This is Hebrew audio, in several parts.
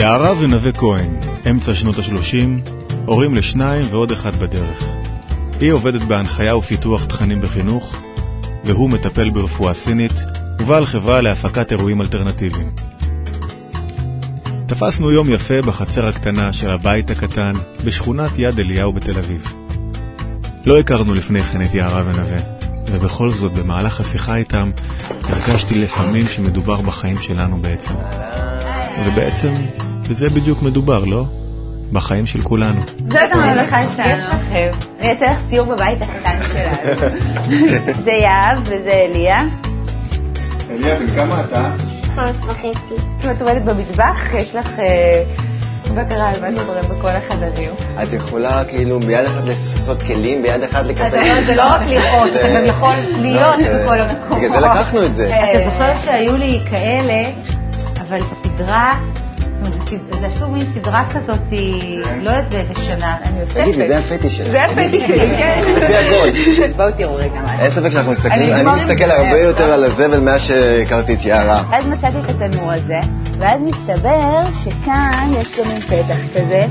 יערה ונווה כהן, אמצע שנות ה-30, הורים לשניים ועוד אחד בדרך. היא עובדת בהנחיה ופיתוח תכנים בחינוך, והוא מטפל ברפואה סינית, ובעל חברה להפקת אירועים אלטרנטיביים. תפסנו יום יפה בחצר הקטנה של הבית הקטן בשכונת יד אליהו בתל אביב. לא הכרנו לפני כן את יערה ונווה, ובכל זאת, במהלך השיחה איתם, הרגשתי לפעמים שמדובר בחיים שלנו בעצם. ובעצם, בזה בדיוק מדובר, לא? בחיים של כולנו. זאת הממלכה שלנו. אני אעשה לך סיור בבית הקטן שלנו. זה יהב וזה אליה. אליה, בן כמה אתה? חמש וחצי. את עובדת במטבח? יש לך אה, בקרה על מה שקורה בכל החדרים. את יכולה כאילו ביד אחת לעשות כלים, ביד אחת לקפל. אתה אומר, זה לא רק לראות, אתה גם יכול להיות בכל המקומות. בגלל זה לקחנו את זה. אתה זוכר שהיו לי כאלה, אבל סדרה... זה עשו מין סדרה כזאת, לא יודעת באיזה שנה. תגידי, זה הפטיש שלי. זה הפטיש שלי, כן. לפי הכל. בואו תראו רגע מה. אין ספק שאנחנו מסתכלים, אני מסתכל הרבה יותר על הזבל מאז שהכרתי את יערה. אז מצאתי את התנור הזה, ואז מסתבר שכאן יש גם מין פתח כזה,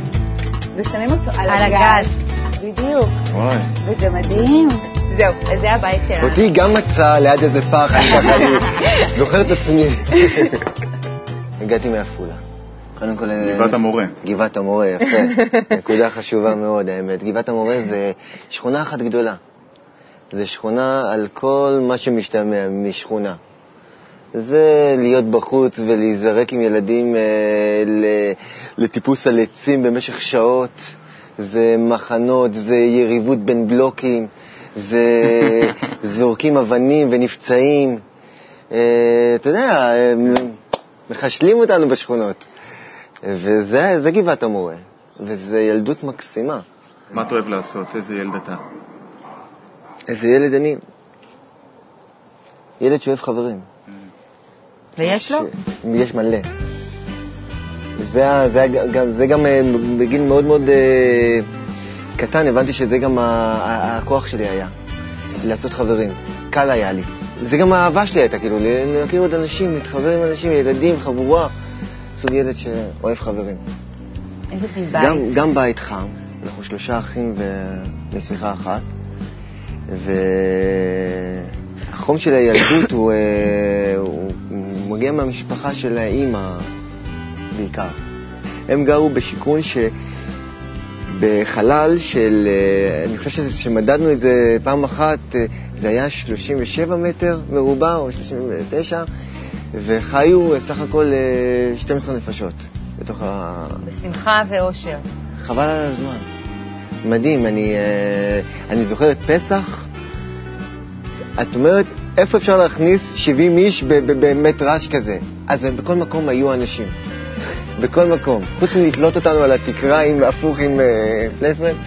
ושמים אותו על, הגז. בדיוק. וזה מדהים. זהו, אז זה הבית שלנו. אותי גם מצא ליד איזה פח, אני זוכר את עצמי. הגעתי מעפולה. קודם כל... גבעת המורה. גבעת המורה, יפה. נקודה חשובה מאוד, האמת. גבעת המורה זה שכונה אחת גדולה. זה שכונה על כל מה שמשתמע משכונה. זה להיות בחוץ ולהיזרק עם ילדים אה, ל- לטיפוס על עצים במשך שעות, זה מחנות, זה יריבות בין בלוקים, זה זורקים אבנים ונפצעים. אה, אתה יודע, אה, מחשלים אותנו בשכונות. וזה זה גבעת המורה, וזה ילדות מקסימה. מה אתה אוהב לעשות? איזה ילד אתה? איזה ילד אני. ילד שאוהב חברים. ויש לו? יש מלא. זה, זה, גם, זה גם אה, בגיל מאוד מאוד אה, קטן, הבנתי שזה גם ה- ה- הכוח שלי היה, לעשות חברים. קל היה לי. זה גם האהבה שלי הייתה, כאילו, להכיר עוד אנשים, להתחבר עם אנשים, ילדים, חבורה. סוג ילד שאוהב חברים. איזה בית. גם, גם בית חם, אנחנו שלושה אחים ונסיכה אחת, והחום של הילדות הוא, אה, הוא מגיע מהמשפחה של האימא בעיקר. הם גרו בשיכון ש... בחלל של, אה, אני חושב שזה- שמדדנו את זה פעם אחת, אה, זה היה 37 מטר מרובע או 39, וחיו אה, סך הכל אה, 12 נפשות בתוך ה... בשמחה ואושר. חבל על הזמן. מדהים, אני, אה, אני זוכר את פסח, את אומרת, איפה אפשר להכניס 70 איש ב- ב- במטראז' כזה? אז בכל מקום היו אנשים. בכל מקום. חוץ מלתלות אותנו על התקרה עם הפוך עם אה, placement.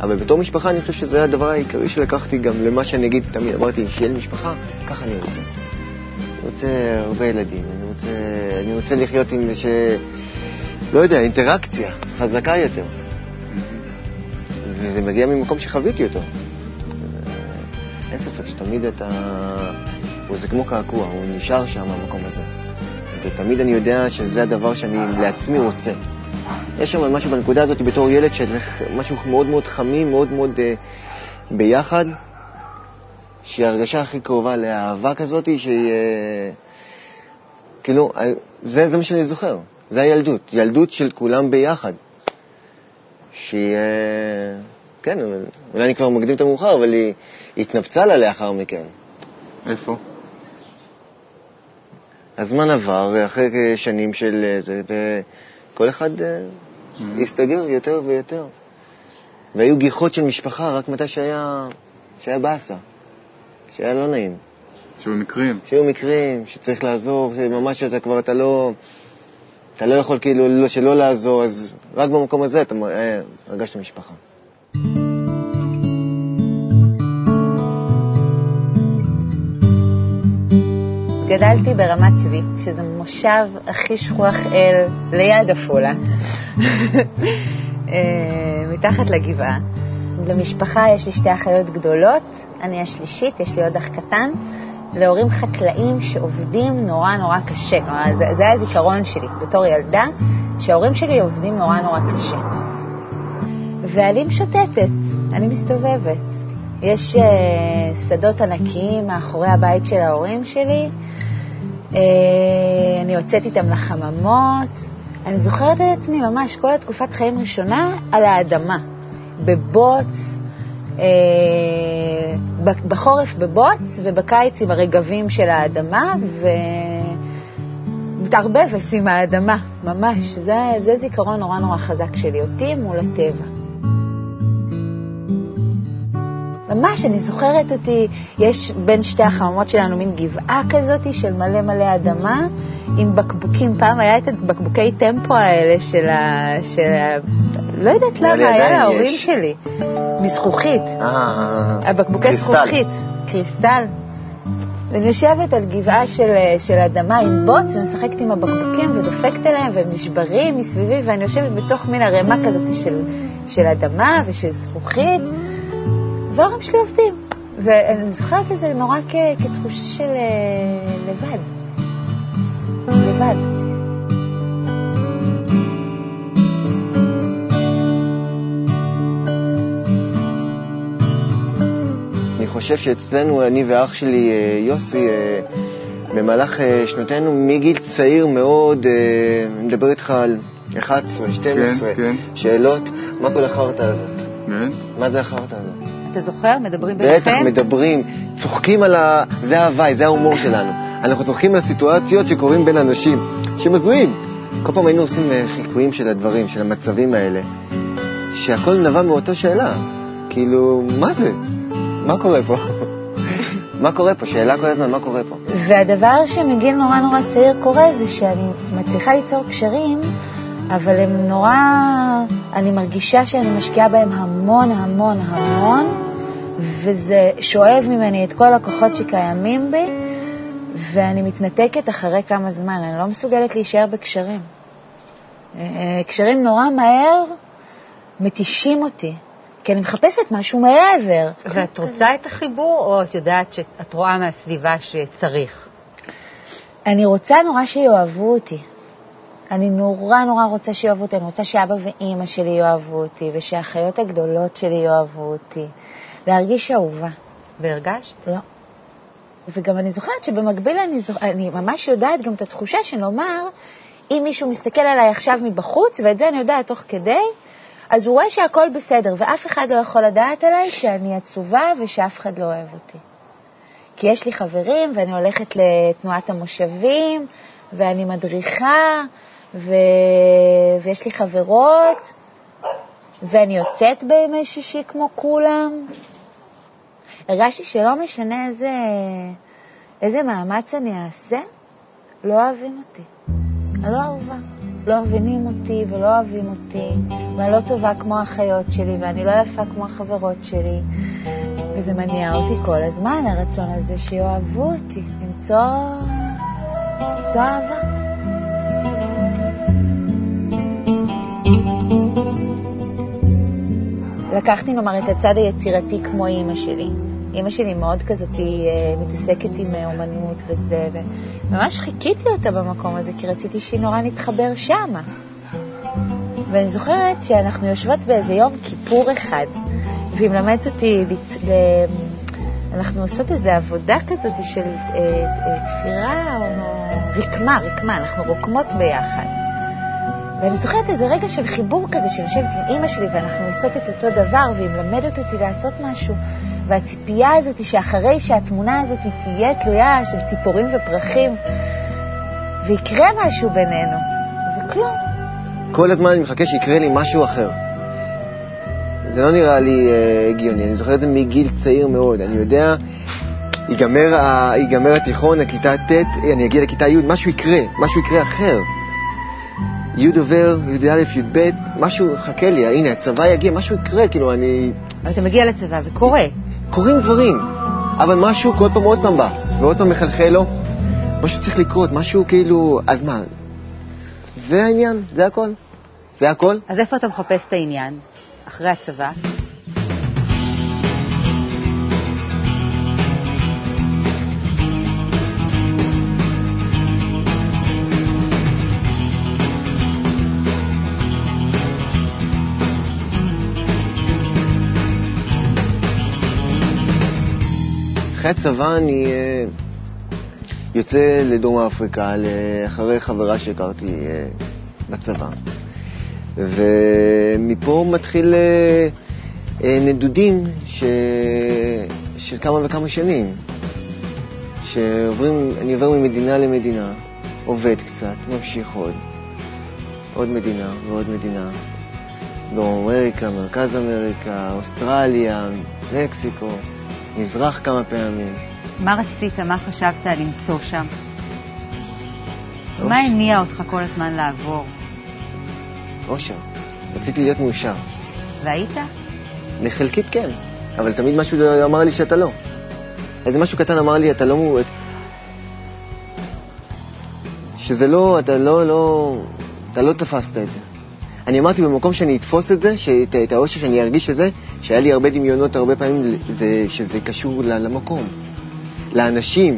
אבל בתור משפחה אני חושב שזה הדבר העיקרי שלקחתי גם למה שאני אגיד, תמיד אמרתי, שיהיה לי משפחה, ככה אני רוצה. אני רוצה הרבה ילדים, אני רוצה, אני רוצה לחיות עם ש... לא יודע, אינטראקציה חזקה יותר. וזה מגיע ממקום שחוויתי אותו. אין ספק שתמיד אתה... זה כמו קעקוע, הוא נשאר שם, המקום הזה. ותמיד אני יודע שזה הדבר שאני לעצמי רוצה. יש שם משהו בנקודה הזאת בתור ילד של משהו מאוד מאוד חמים, מאוד מאוד uh, ביחד, שהיא ההרגשה הכי קרובה לאהבה כזאת, שהיא... Uh, כאילו, אה, זה, זה מה שאני זוכר. זה הילדות, ילדות של כולם ביחד. שהיא... אה, כן, אבל- אולי אני כבר מקדים את המאוחר, אבל היא התנפצה לה לאחר מכן. איפה? הזמן עבר, אחרי שנים של אה, זה, וכל אחד אה, הסתגר יותר ויותר. והיו גיחות של משפחה רק מתי שהיה, שהיה באסה, שהיה לא נעים. שהיו מקרים. שהיו מקרים שצריך לעזור, שממש אתה כבר, אתה לא, אתה לא יכול כאילו לא, שלא לעזור, אז רק במקום הזה אתה אה, הרגשת משפחה. גדלתי ברמת צבי, שזה מושב הכי שכוח אל ליד עפולה, אה, מתחת לגבעה. למשפחה יש לי שתי אחיות גדולות, אני השלישית, יש לי עוד אח קטן, להורים חקלאים שעובדים נורא נורא קשה. כלומר, זה, זה היה הזיכרון שלי בתור ילדה, שההורים שלי עובדים נורא נורא קשה. ואני משוטטת, אני מסתובבת. יש uh, שדות ענקיים מאחורי הבית של ההורים שלי, uh, אני יוצאת איתם לחממות. אני זוכרת את עצמי ממש כל התקופת חיים ראשונה על האדמה, בבוץ, אה, בחורף בבוץ ובקיץ עם הרגבים של האדמה, ומתערבבת עם האדמה, ממש. זה, זה זיכרון נורא נורא חזק שלי, אותי מול הטבע. ממש, אני זוכרת אותי, יש בין שתי החממות שלנו מין גבעה כזאת של מלא מלא אדמה, עם בקבוקים. פעם היה את הבקבוקי טמפו האלה של ה... של ה... לא יודעת למה, היה להורים שלי. מזכוכית. אה, הבקבוקי. זכוכית. קריסטל. ואני יושבת על גבעה של, של אדמה עם בוץ ומשחקת עם הבקבוקים ודופקת עליהם והם נשברים מסביבי ואני יושבת בתוך מין ערימה כזאת של, של אדמה ושל זכוכית וההורים שלי עובדים. ואני זוכרת את זה נורא כ, כתחושה של אה, לבד. לבד. חושב שאצלנו, אני ואח שלי, אה, יוסי, אה, במהלך אה, שנותינו, מגיל צעיר מאוד, אני מדבר איתך על 11, 12, כן. שאלות, מה כל החרטא הזאת? כן? מה זה החרטא הזאת? אתה זוכר? מדברים בטח, ביניכם? מדברים, צוחקים על ה... זה ההוואי, זה ההומור שלנו. אנחנו צוחקים על סיטואציות שקורים בין אנשים, שהם הזויים. כל פעם היינו עושים חיקויים של הדברים, של המצבים האלה, שהכל נבע מאותו שאלה. כאילו, מה זה? מה קורה פה? מה קורה פה? שאלה כל הזמן, מה קורה פה? והדבר שמגיל נורא נורא צעיר קורה זה שאני מצליחה ליצור קשרים, אבל הם נורא... אני מרגישה שאני משקיעה בהם המון המון המון, וזה שואב ממני את כל הכוחות שקיימים בי, ואני מתנתקת אחרי כמה זמן, אני לא מסוגלת להישאר בקשרים. אה, קשרים נורא מהר מתישים אותי, כי אני מחפשת משהו מעבר. ואת רוצה את החיבור, או את יודעת שאת רואה מהסביבה שצריך? אני רוצה נורא שיאהבו אותי. אני נורא נורא רוצה שיאהבו אותי, אני רוצה שאבא ואימא שלי יאהבו אותי, ושהאחיות הגדולות שלי יאהבו אותי. להרגיש אהובה. והרגשת? לא. וגם אני זוכרת שבמקביל אני, זוכ... אני ממש יודעת גם את התחושה של לומר, אם מישהו מסתכל עליי עכשיו מבחוץ, ואת זה אני יודעת תוך כדי, אז הוא רואה שהכל בסדר, ואף אחד לא יכול לדעת עליי שאני עצובה ושאף אחד לא אוהב אותי. כי יש לי חברים, ואני הולכת לתנועת המושבים, ואני מדריכה, ו... ויש לי חברות, ואני יוצאת בימי שישי כמו כולם. הרגשתי שלא משנה איזה, איזה מאמץ אני אעשה, לא אוהבים אותי. אני לא אהובה. לא מבינים אותי ולא אוהבים אותי, ואני לא טובה כמו האחיות שלי, ואני לא יפה כמו החברות שלי. וזה מניע אותי כל הזמן, הרצון הזה שיאהבו אותי, למצוא, למצוא אהבה. לקחתי, נאמר, את הצד היצירתי כמו אימא שלי. אימא שלי מאוד כזאת, היא אה, מתעסקת עם אה, אומנות וזה, וממש חיכיתי אותה במקום הזה, כי רציתי שהיא נורא נתחבר שמה. ואני זוכרת שאנחנו יושבות באיזה יום כיפור אחד, והיא מלמדת אותי, אנחנו עושות איזו עבודה כזאת של אה, תפירה או רקמה, רקמה, אנחנו רוקמות ביחד. ואני זוכרת איזה רגע של חיבור כזה, שאני יושבת עם אימא שלי ואנחנו עושות את אותו דבר, והיא מלמדת אותי לעשות משהו. והציפייה הזאת היא שאחרי שהתמונה הזאת תהיה תלויה של ציפורים ופרחים, ויקרה משהו בינינו, וכלום. כל הזמן אני מחכה שיקרה לי משהו אחר. זה לא נראה לי אה, הגיוני, אני זוכר את זה מגיל צעיר מאוד. אני יודע, ייגמר, ה... ייגמר התיכון, הכיתה ט', אני אגיע לכיתה י', משהו יקרה, משהו יקרה אחר. י' עובר, י"א, י"ב, משהו חכה לי, הנה, הצבא יגיע, משהו יקרה, כאילו, אני... אבל אתה מגיע לצבא וקורה. קורים דברים, אבל משהו כל פעם עוד פעם בא, ועוד פעם מחלחל לו. משהו צריך לקרות, משהו כאילו, אז מה? זה העניין, זה הכל. זה הכל. אז איפה אתה מחפש את העניין? אחרי הצבא? אחרי הצבא אני אה, יוצא לדרום אפריקה, אחרי חברה שהכרתי אה, בצבא. ומפה מתחיל אה, נדודים ש... של כמה וכמה שנים, שעוברים, אני עובר ממדינה למדינה, עובד קצת, ממשיך עוד, עוד מדינה ועוד מדינה, דרום אמריקה, מרכז אמריקה, אוסטרליה, מקסיקו, מזרח כמה פעמים. מה רצית, מה חשבת למצוא שם? מה הניע אותך כל הזמן לעבור? אושר. רציתי להיות מאושר. והיית? לחלקית כן, אבל תמיד משהו אמר לי שאתה לא. איזה משהו קטן אמר לי, אתה לא... שזה לא, אתה לא, לא, אתה לא תפסת את זה. אני אמרתי במקום שאני אתפוס את זה, שאת, את האושר שאני ארגיש את זה, שהיה לי הרבה דמיונות הרבה פעמים זה, שזה קשור למקום, לאנשים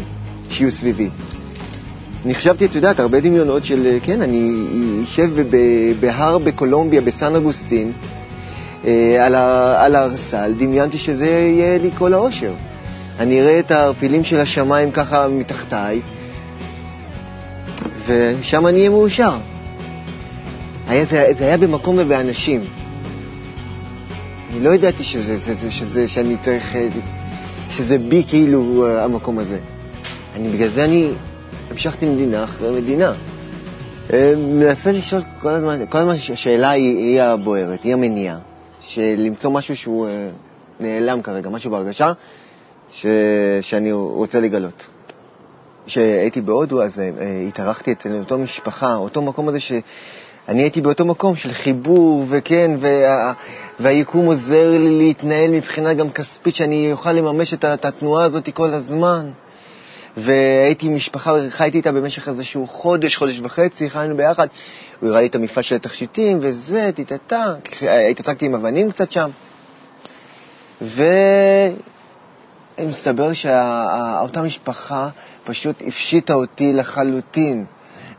שיהיו סביבי. אני חשבתי, את יודעת, הרבה דמיונות של, כן, אני אשב בהר בקולומביה, בסן אגוסטין, אה, על, על הארסל, דמיינתי שזה יהיה לי כל האושר. אני אראה את הערפילים של השמיים ככה מתחתיי, ושם אני אהיה מאושר. היה, זה, זה היה במקום ובאנשים. אני לא ידעתי שזה, זה, זה, שזה, שאני צריך, אה, שזה בי כאילו אה, המקום הזה. אני, בגלל זה אני המשכתי מדינה אחרי מדינה. אה, מנסה לשאול כל הזמן, כל הזמן השאלה היא, היא הבוערת, היא המניעה. למצוא משהו שהוא נעלם כרגע, משהו בהרגשה ש, שאני רוצה לגלות. כשהייתי בהודו, אז התארחתי אצל אותו משפחה, אותו מקום הזה ש... אני הייתי באותו מקום של חיבור, וכן, וה, והיקום עוזר לי להתנהל מבחינה גם כספית, שאני אוכל לממש את, את התנועה הזאת כל הזמן. והייתי עם משפחה, חייתי איתה במשך איזשהו חודש, חודש וחצי, חיינו ביחד. הוא הראה לי את המפעל של התכשיטים, וזה, טיטטה, התעסקתי עם אבנים קצת שם. ומסתבר שאותה משפחה פשוט הפשיטה אותי לחלוטין.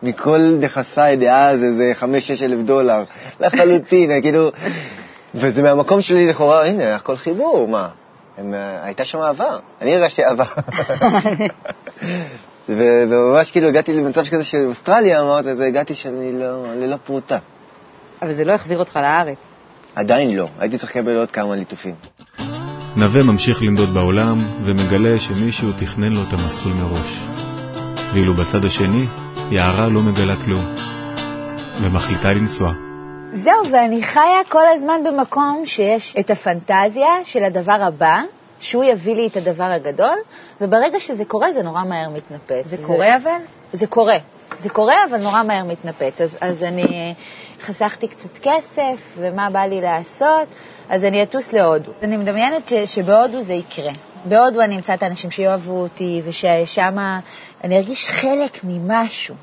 מכל נכסיי דאז איזה חמש-שש אלף דולר, לחלוטין, כאילו... וזה מהמקום שלי לכאורה, הנה, הכל חיבור, מה? הם, הייתה שם אהבה, אני הרגשתי אהבה. וממש כאילו הגעתי למצב כזה של אוסטרליה, אמרת, אז הגעתי שאני לא, ללא פרוטה. אבל זה לא החזיר אותך לארץ. עדיין לא, הייתי צריך לקבל עוד כמה ליטופים. נווה ממשיך לנדוד בעולם ומגלה שמישהו תכנן לו את המסלול מראש. ואילו בצד השני, יערה לא מגלה כלום, ומחליטה לנסוע. זהו, ואני חיה כל הזמן במקום שיש את הפנטזיה של הדבר הבא, שהוא יביא לי את הדבר הגדול, וברגע שזה קורה זה נורא מהר מתנפץ. זה, זה קורה אבל? זה קורה. זה קורה, אבל נורא מהר מתנפץ. אז, אז אני חסכתי קצת כסף, ומה בא לי לעשות, אז אני אטוס להודו. אני מדמיינת ש, שבהודו זה יקרה. בהודו אני אמצא את האנשים שיאהבו אותי, וששם אני ארגיש חלק ממשהו.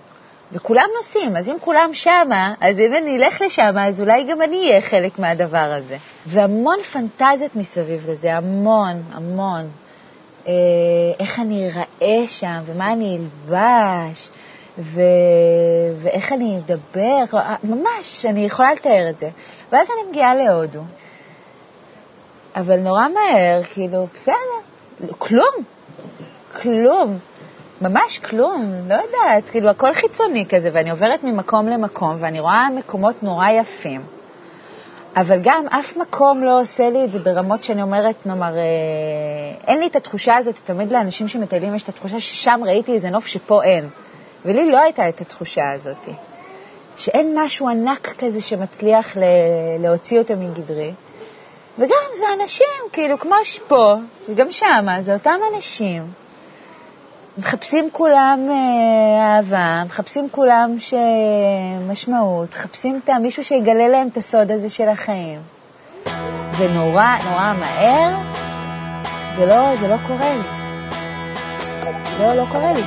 וכולם נוסעים, אז אם כולם שמה, אז אם אני אלך לשם, אז אולי גם אני אהיה חלק מהדבר הזה. והמון פנטזיות מסביב לזה, המון, המון. אה, איך אני אראה שם, ומה אני אלבש, ו... ואיך אני אדבר, ממש, אני יכולה לתאר את זה. ואז אני מגיעה להודו, אבל נורא מהר, כאילו, בסדר, כלום, כלום. ממש כלום, לא יודעת, כאילו הכל חיצוני כזה, ואני עוברת ממקום למקום, ואני רואה מקומות נורא יפים, אבל גם אף מקום לא עושה לי את זה ברמות שאני אומרת, נאמר, אה, אין לי את התחושה הזאת, תמיד לאנשים שמטיילים יש את התחושה ששם ראיתי איזה נוף שפה אין, ולי לא הייתה את התחושה הזאת, שאין משהו ענק כזה שמצליח להוציא אותם מגדרי. וגם זה אנשים, כאילו, כמו שפה, וגם שמה, זה אותם אנשים. מחפשים כולם אה, אהבה, מחפשים כולם משמעות, מחפשים את מישהו שיגלה להם את הסוד הזה של החיים. ונורא נורא מהר, זה לא, זה לא קורה לי. לא, לא קורה לי.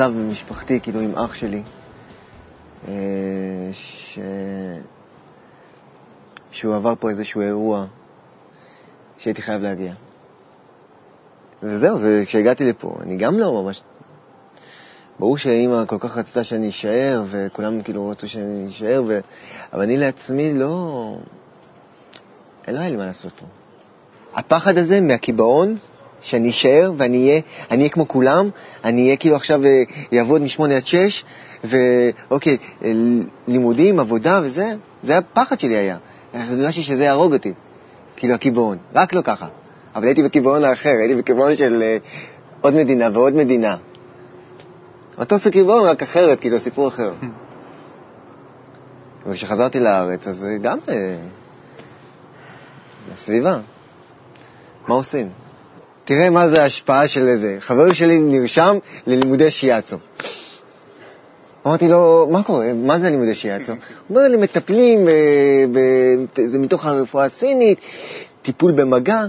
מצב משפחתי, כאילו עם אח שלי, אה, ש... שהוא עבר פה איזשהו אירוע שהייתי חייב להגיע. וזהו, וכשהגעתי לפה, אני גם לא ממש... ברור שאימא כל כך רצתה שאני אשאר, וכולם כאילו רצו שאני אשאר, ו... אבל אני לעצמי לא... לא היה לי מה לעשות פה. הפחד הזה מהקיבעון, שאני אשאר ואני אהיה, אני אהיה כמו כולם, אני אהיה כאילו עכשיו אעבוד מ-8 עד 6, ואוקיי, לימודים, עבודה וזה, זה הפחד שלי היה. הרגשתי שזה יהרוג אותי, כאילו הקיבעון, רק לא ככה. אבל הייתי בקיבעון האחר, הייתי בקיבעון של uh, עוד מדינה ועוד מדינה. אותו עושה קיבעון, רק אחרת, כאילו סיפור אחר. וכשחזרתי לארץ, אז גם uh, לסביבה. מה עושים? תראה מה זה ההשפעה של זה. חבר שלי נרשם ללימודי שיאצו. אמרתי לו, מה קורה? מה זה לימודי שיאצו? הוא אומר לי, מטפלים, אה, זה מתוך הרפואה הסינית, טיפול במגע.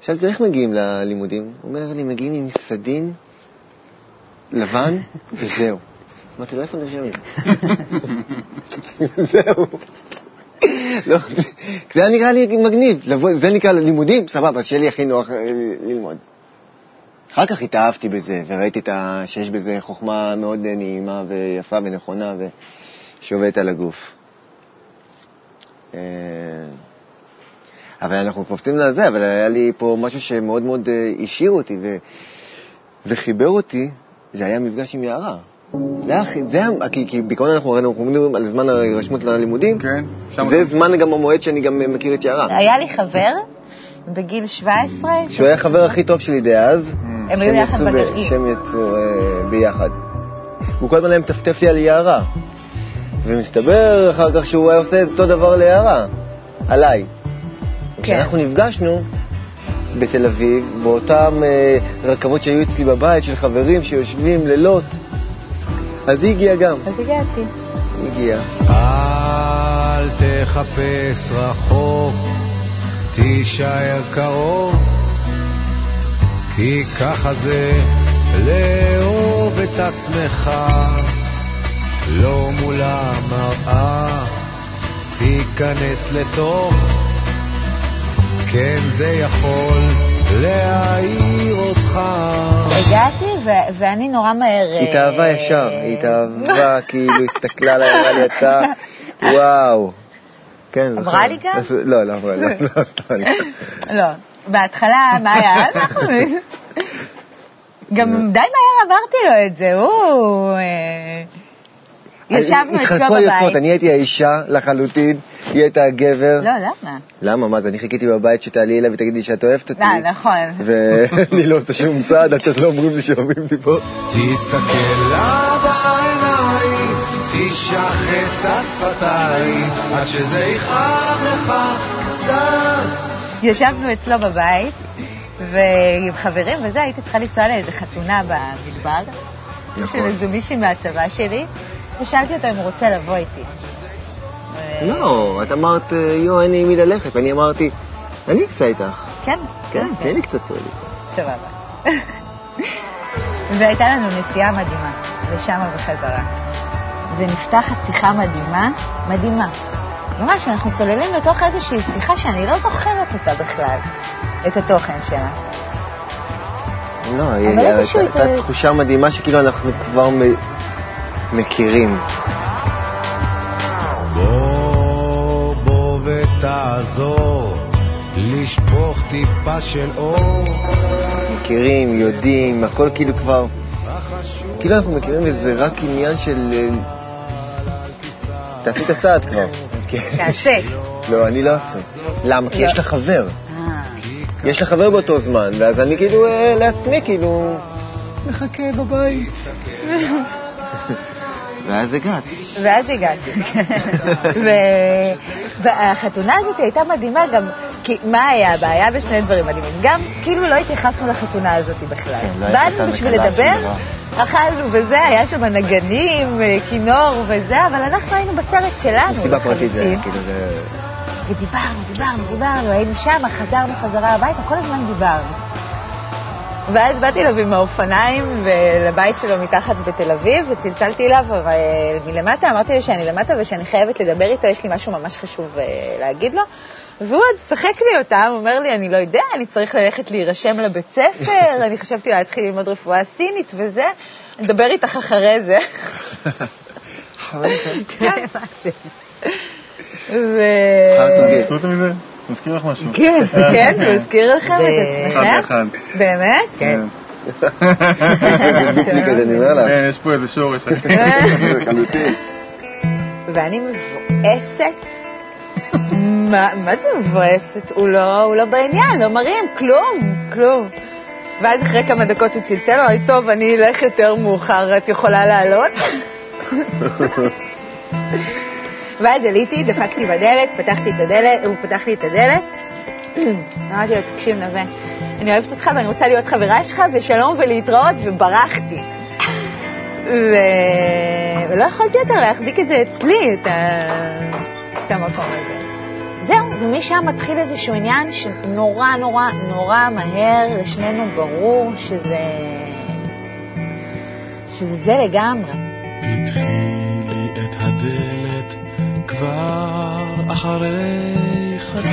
שאלתי, איך מגיעים ללימודים? הוא אומר לי, מגיעים עם סדין לבן, וזהו. אמרתי לו, איפה נרשמים? זהו. לא, זה נראה לי מגניב, זה נקרא לימודים, סבבה, שיהיה לי הכי נוח אה, ללמוד. אחר כך התאהבתי בזה, וראיתי שיש בזה חוכמה מאוד נעימה ויפה ונכונה ושעובדת על הגוף. אה, אבל אנחנו קופצים לזה, אבל היה לי פה משהו שמאוד מאוד אה, השאיר אותי ו... וחיבר אותי, זה היה מפגש עם יערה. זה היה, זה היה, כי, כי בעיקרון אנחנו אנחנו מדברים על זמן ההירשמות ללימודים, כן, זה זמן גם המועד שאני גם מכיר את יערה. היה לי חבר בגיל 17. שהוא היה החבר הכי טוב שלי דאז. הם היו יחד בגרעין. שהם יצאו uh, ביחד. הוא כל הזמן היה מטפטף לי על יערה. ומסתבר אחר כך שהוא היה עושה אותו דבר ליערה, עליי. כן. כשאנחנו נפגשנו בתל אביב, באותן uh, רכבות שהיו אצלי בבית של חברים שיושבים לילות, אז היא הגיעה גם. אז הגעתי. היא הגיעה. אל תחפש רחוק, תישאר קרוב, כי ככה זה לאהוב את עצמך, לא מול המראה, תיכנס לתוך, כן זה יכול להעיר אותך. הגעתי ואני נורא מהר... היא התאהבה ישר, היא התאהבה, כאילו הסתכלה עליי, אמרה לי, אתה, וואו. כן. אמרה לי גם? לא, לא אמרה לי, לא, סתם. לא. בהתחלה, מה היה? אנחנו... גם די מהר אמרתי לו את זה, הוא... אה, ישבנו אצלו בבית. התחלקו היוצרות, אני הייתי האישה לחלוטין, היא הייתה הגבר. לא, למה? למה? מה זה, אני חיכיתי בבית שתעלי אליי ותגידי שאת אוהבת אותי. אה, נכון. ואני לא עושה שום צעד עד שאת לא אומרים לי שאוהבים אותי פה. תסתכל לה בעיניים, תשחט את השפתיים, עד שזה יכאב לך קצת. ישבנו אצלו בבית, ועם חברים וזה, הייתי צריכה לנסוע לאיזה חתונה במדבר. נכון. של איזו מישהי מהצבא שלי, ושאלתי אותו אם הוא רוצה לבוא איתי. לא, את אמרת, יו, אין לי עם מי ללכת, ואני אמרתי, אני אסע איתך. כן? כן, תן לי קצת צועק. סבבה. והייתה לנו נסיעה מדהימה, לשם וחזרה. ונפתחת שיחה מדהימה, מדהימה. ממש, אנחנו צוללים לתוך איזושהי שיחה שאני לא זוכרת אותה בכלל, את התוכן שלה. לא, אבל הייתה. תחושה מדהימה שכאילו אנחנו כבר מכירים. בוא, בוא ותעזור, לשפוך טיפה של אור. מכירים, יודעים, הכל כאילו כבר... כאילו אנחנו מכירים וזה רק עניין של... אה, תעשי את הצעד כבר. תעשה. לא, אני לא אעשה. למה? כי לא. יש לה חבר. אה, יש לה חבר באותו זמן, ואז אני כאילו אה, לעצמי, כאילו... מחכה בבית. ואז הגעת. ואז הגעתי. והחתונה הזאת הייתה מדהימה גם, כי מה היה הבעיה בשני דברים מדהימים? גם כאילו לא התייחסנו לחתונה הזאת בכלל. כן, לא באנו בשביל לדבר, דבר. אכלנו וזה, היה שם נגנים, אה, כינור וזה, אבל אנחנו היינו בסרט שלנו. סיבה פרטית זה. כאילו זה... ודיברנו, דיברנו, דיברנו, היינו שם, חזרנו חזרה הביתה, כל הזמן דיברנו. ואז באתי אליו עם האופניים לבית שלו מתחת בתל אביב, וצלצלתי אליו אבל מלמטה, אמרתי לו שאני למטה ושאני חייבת לדבר איתו, יש לי משהו ממש חשוב אה, להגיד לו. והוא עוד שחק לי אותה, הוא אומר לי, אני לא יודע, אני צריך ללכת להירשם לבית ספר, אני חשבתי להתחיל ללמוד רפואה סינית וזה, נדבר איתך אחרי זה. כן, מה זה? מזה? מזכיר לך משהו? כן, כן, זה מזכיר לכם את אחד עצמכם? באמת? כן. כן, יש פה איזה שורש. ואני מבואסת. מה, זה מבואסת? הוא לא, הוא לא בעניין, לא מרים, כלום, כלום. ואז אחרי כמה דקות הוא צלצל, אמר לי, טוב, אני אלך יותר מאוחר, את יכולה לעלות? ואז עליתי, דפקתי בדלת, פתחתי את הדלת, הוא פתח לי את הדלת. אמרתי לו, תקשיב, נווה, אני אוהבת אותך ואני רוצה להיות חברה שלך, ושלום ולהתראות, וברחתי. ו... ולא יכולתי יותר להחזיק את זה אצלי, את, ה... את המקום הזה. זהו, ומשם מתחיל איזשהו עניין שנורא נורא נורא מהר לשנינו ברור שזה... שזה זה לגמרי. אחרי חצות.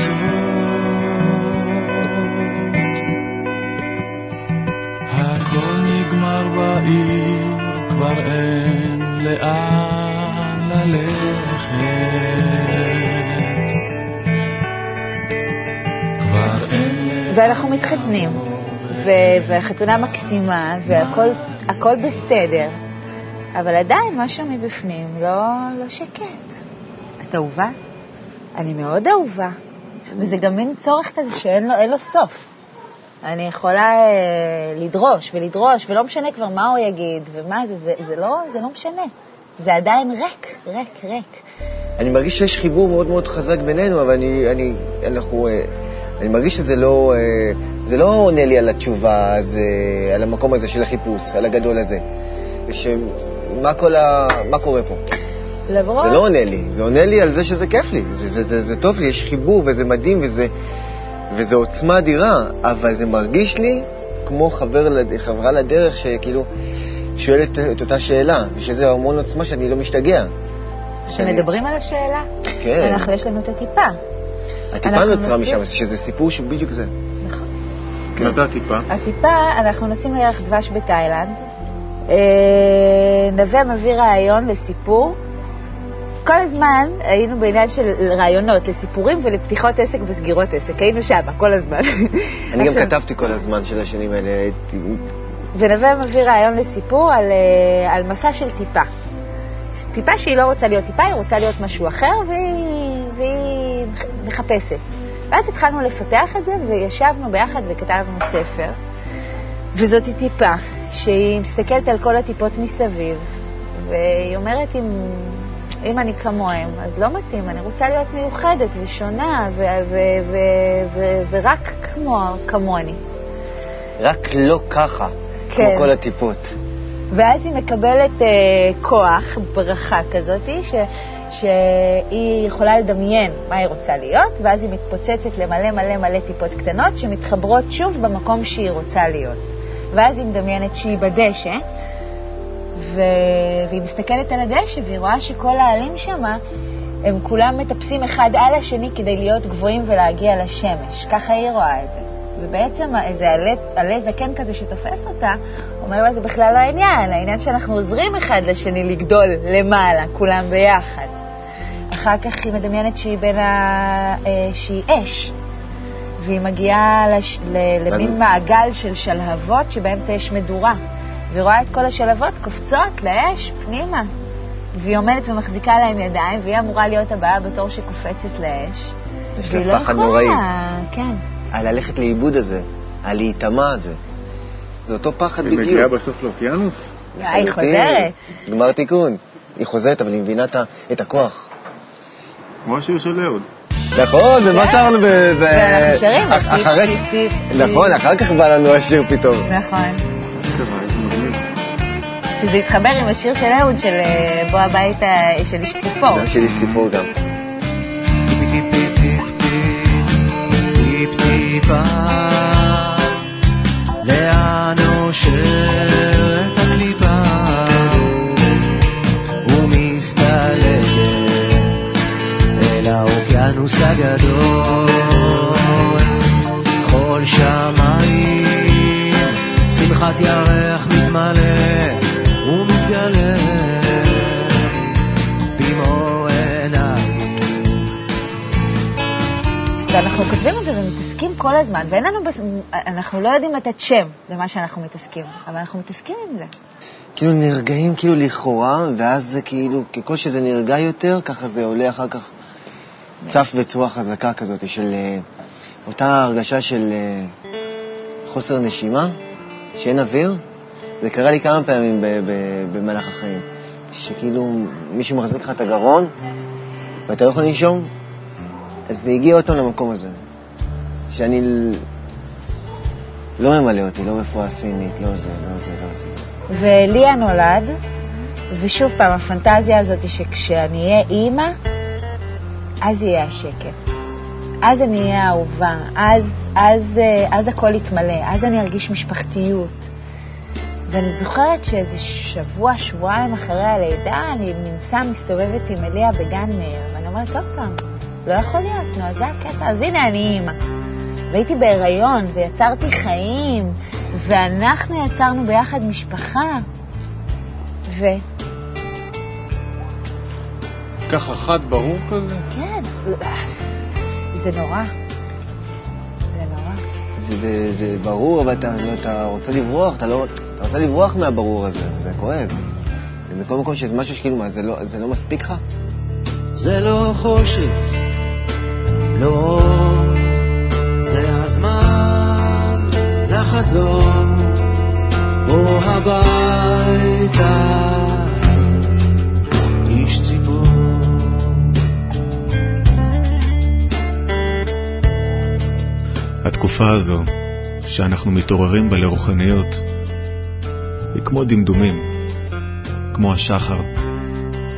הכל נגמר בעיר, כבר אין לאן ללכת. כבר אין ואנחנו מתחתנים, ו- והחתונה מקסימה, והכל הכל בסדר, אבל עדיין משהו מבפנים לא, לא שקט. את אהובה? אני מאוד אהובה, וזה גם מין צורך כזה שאין לו, לו סוף. אני יכולה אה, לדרוש ולדרוש, ולא משנה כבר מה הוא יגיד ומה זה, זה, זה, לא, זה לא משנה. זה עדיין ריק, ריק, ריק. אני מרגיש שיש חיבור מאוד מאוד חזק בינינו, אבל אני, אני, אנחנו, אה, אני מרגיש שזה לא, אה, זה לא עונה לי על התשובה, זה, על המקום הזה של החיפוש, על הגדול הזה. שמה כל ה... מה קורה פה? למרות... זה לא עונה לי, זה עונה לי על זה שזה כיף לי, זה, זה, זה, זה טוב לי, יש חיבור וזה מדהים וזה, וזה עוצמה אדירה, אבל זה מרגיש לי כמו חבר, לד- חברה לדרך שכאילו שואלת את אותה שאלה, ושזה המון עוצמה שאני לא משתגע. שאני- כשמדברים על השאלה, כן. אנחנו, יש לנו את הטיפה. הטיפה נוצרה נוסיף- משם, שזה סיפור שהוא בדיוק זה. נכון. מה זה הטיפה? הטיפה, אנחנו נוסעים לירח דבש בתאילנד. אה, נווה מביא רעיון לסיפור. כל הזמן היינו בעניין של רעיונות לסיפורים ולפתיחות עסק וסגירות עסק. היינו שם, כל הזמן. אני גם כתבתי כל הזמן של השנים האלה. ונווה מביא רעיון לסיפור על, אה, על מסע של טיפה. טיפה שהיא לא רוצה להיות טיפה, היא רוצה להיות משהו אחר, והיא, והיא מחפשת. ואז התחלנו לפתח את זה, וישבנו ביחד וכתבנו ספר. וזאת היא טיפה, שהיא מסתכלת על כל הטיפות מסביב, והיא אומרת, אם, אם אני כמוהם, אז לא מתאים, אני רוצה להיות מיוחדת ושונה, ו- ו- ו- ו- ורק כמו, כמוני. רק לא ככה, כן. כמו כל הטיפות. ואז היא מקבלת אה, כוח, ברכה כזאת, ש, שהיא יכולה לדמיין מה היא רוצה להיות, ואז היא מתפוצצת למלא מלא מלא טיפות קטנות שמתחברות שוב במקום שהיא רוצה להיות. ואז היא מדמיינת שהיא בדשא, ו... והיא מסתכלת על הדשא והיא רואה שכל העלים שם, הם כולם מטפסים אחד על השני כדי להיות גבוהים ולהגיע לשמש. ככה היא רואה את זה. ובעצם איזה עלה, עלה זקן כזה שתופס אותה, אומר לה, זה בכלל לא העניין, העניין שאנחנו עוזרים אחד לשני לגדול למעלה, כולם ביחד. אחר כך היא מדמיינת שהיא בין ה... אה, שהיא אש, והיא מגיעה לש... למין מעגל של שלהבות שבאמצע יש מדורה, והיא רואה את כל השלהבות קופצות לאש פנימה, והיא עומדת ומחזיקה להם ידיים, והיא אמורה להיות הבאה בתור שקופצת לאש. יש לה והיא לא פחד יכולה, נוראי. כן. הללכת לאיבוד הזה, הלהיטמע הזה. זה אותו פחד היא מגיעה בדיוק. בסוף לאוקיינוס? אה, היא חוזרת. גמר תיקון. היא חוזרת, אבל היא מבינה את הכוח. כמו השיר של אהוד. נכון, ומה שרנו ב... ב- ואנחנו שרים, נכון. אחר כך בא לנו השיר פתאום. נכון. שזה התחבר עם השיר של אהוד, של אה, בוא הביתה, של איש ציפור. גם שלי סיפור גם. לאן קושר את הקליפה ומסתלקת אל האוקיינוס הגדול. כל שמיים, שמחת ירח מתמלא ואנחנו כותבים את זה ומתעסקים כל הזמן, ואין לנו, בס... אנחנו לא יודעים לתת שם למה שאנחנו מתעסקים, אבל אנחנו מתעסקים עם זה. כאילו נרגעים כאילו לכאורה, ואז זה כאילו, ככל שזה נרגע יותר, ככה זה עולה אחר כך צף בצורה חזקה כזאת של אה, אותה הרגשה של אה, חוסר נשימה, שאין אוויר. זה קרה לי כמה פעמים במהלך החיים, שכאילו מישהו מחזיק לך את הגרון ואתה לא יכול לנשום, אז זה הגיע אותו למקום הזה, שאני לא ממלא אותי, לא רפואה סינית, לא זה, לא זה, לא זה. לא. וליה נולד, ושוב פעם, הפנטזיה הזאת היא שכשאני אהיה אימא, אז יהיה השקט. אז אני אהיה אהובה, אז, אז, אה, אז הכל יתמלא, אז אני ארגיש משפחתיות. ואני זוכרת שאיזה שבוע, שבועיים אחרי הלידה, אני מנסה מסתובבת עם אליה בגן מאיר, ואני אומרת, עוד פעם, לא יכול להיות, נו, אז זה הקטע, אז הנה אני אימא. והייתי בהיריון, ויצרתי חיים, ואנחנו יצרנו ביחד משפחה, ו... ככה חד ברור כזה? כן, זה נורא. זה נורא. זה, זה, זה ברור, אבל אתה, אתה רוצה לברוח, אתה, לא, אתה רוצה לברוח מהברור הזה, זה כואב. ובכל מקום שיש משהו שכאילו, מה, זה לא, זה לא מספיק לך? זה לא חושך, לא זה הזמן לחזור, בוא הביתה. התקופה הזו, שאנחנו מתעוררים בה לרוחניות, היא כמו דמדומים, כמו השחר,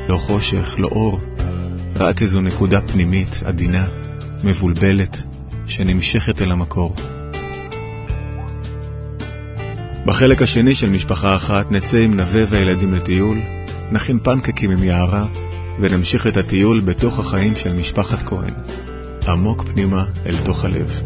לא חושך, לא אור, רק איזו נקודה פנימית, עדינה, מבולבלת, שנמשכת אל המקור. בחלק השני של משפחה אחת נצא עם נווה והילדים לטיול, נכין פנקקים עם יערה, ונמשיך את הטיול בתוך החיים של משפחת כהן, עמוק פנימה אל תוך הלב.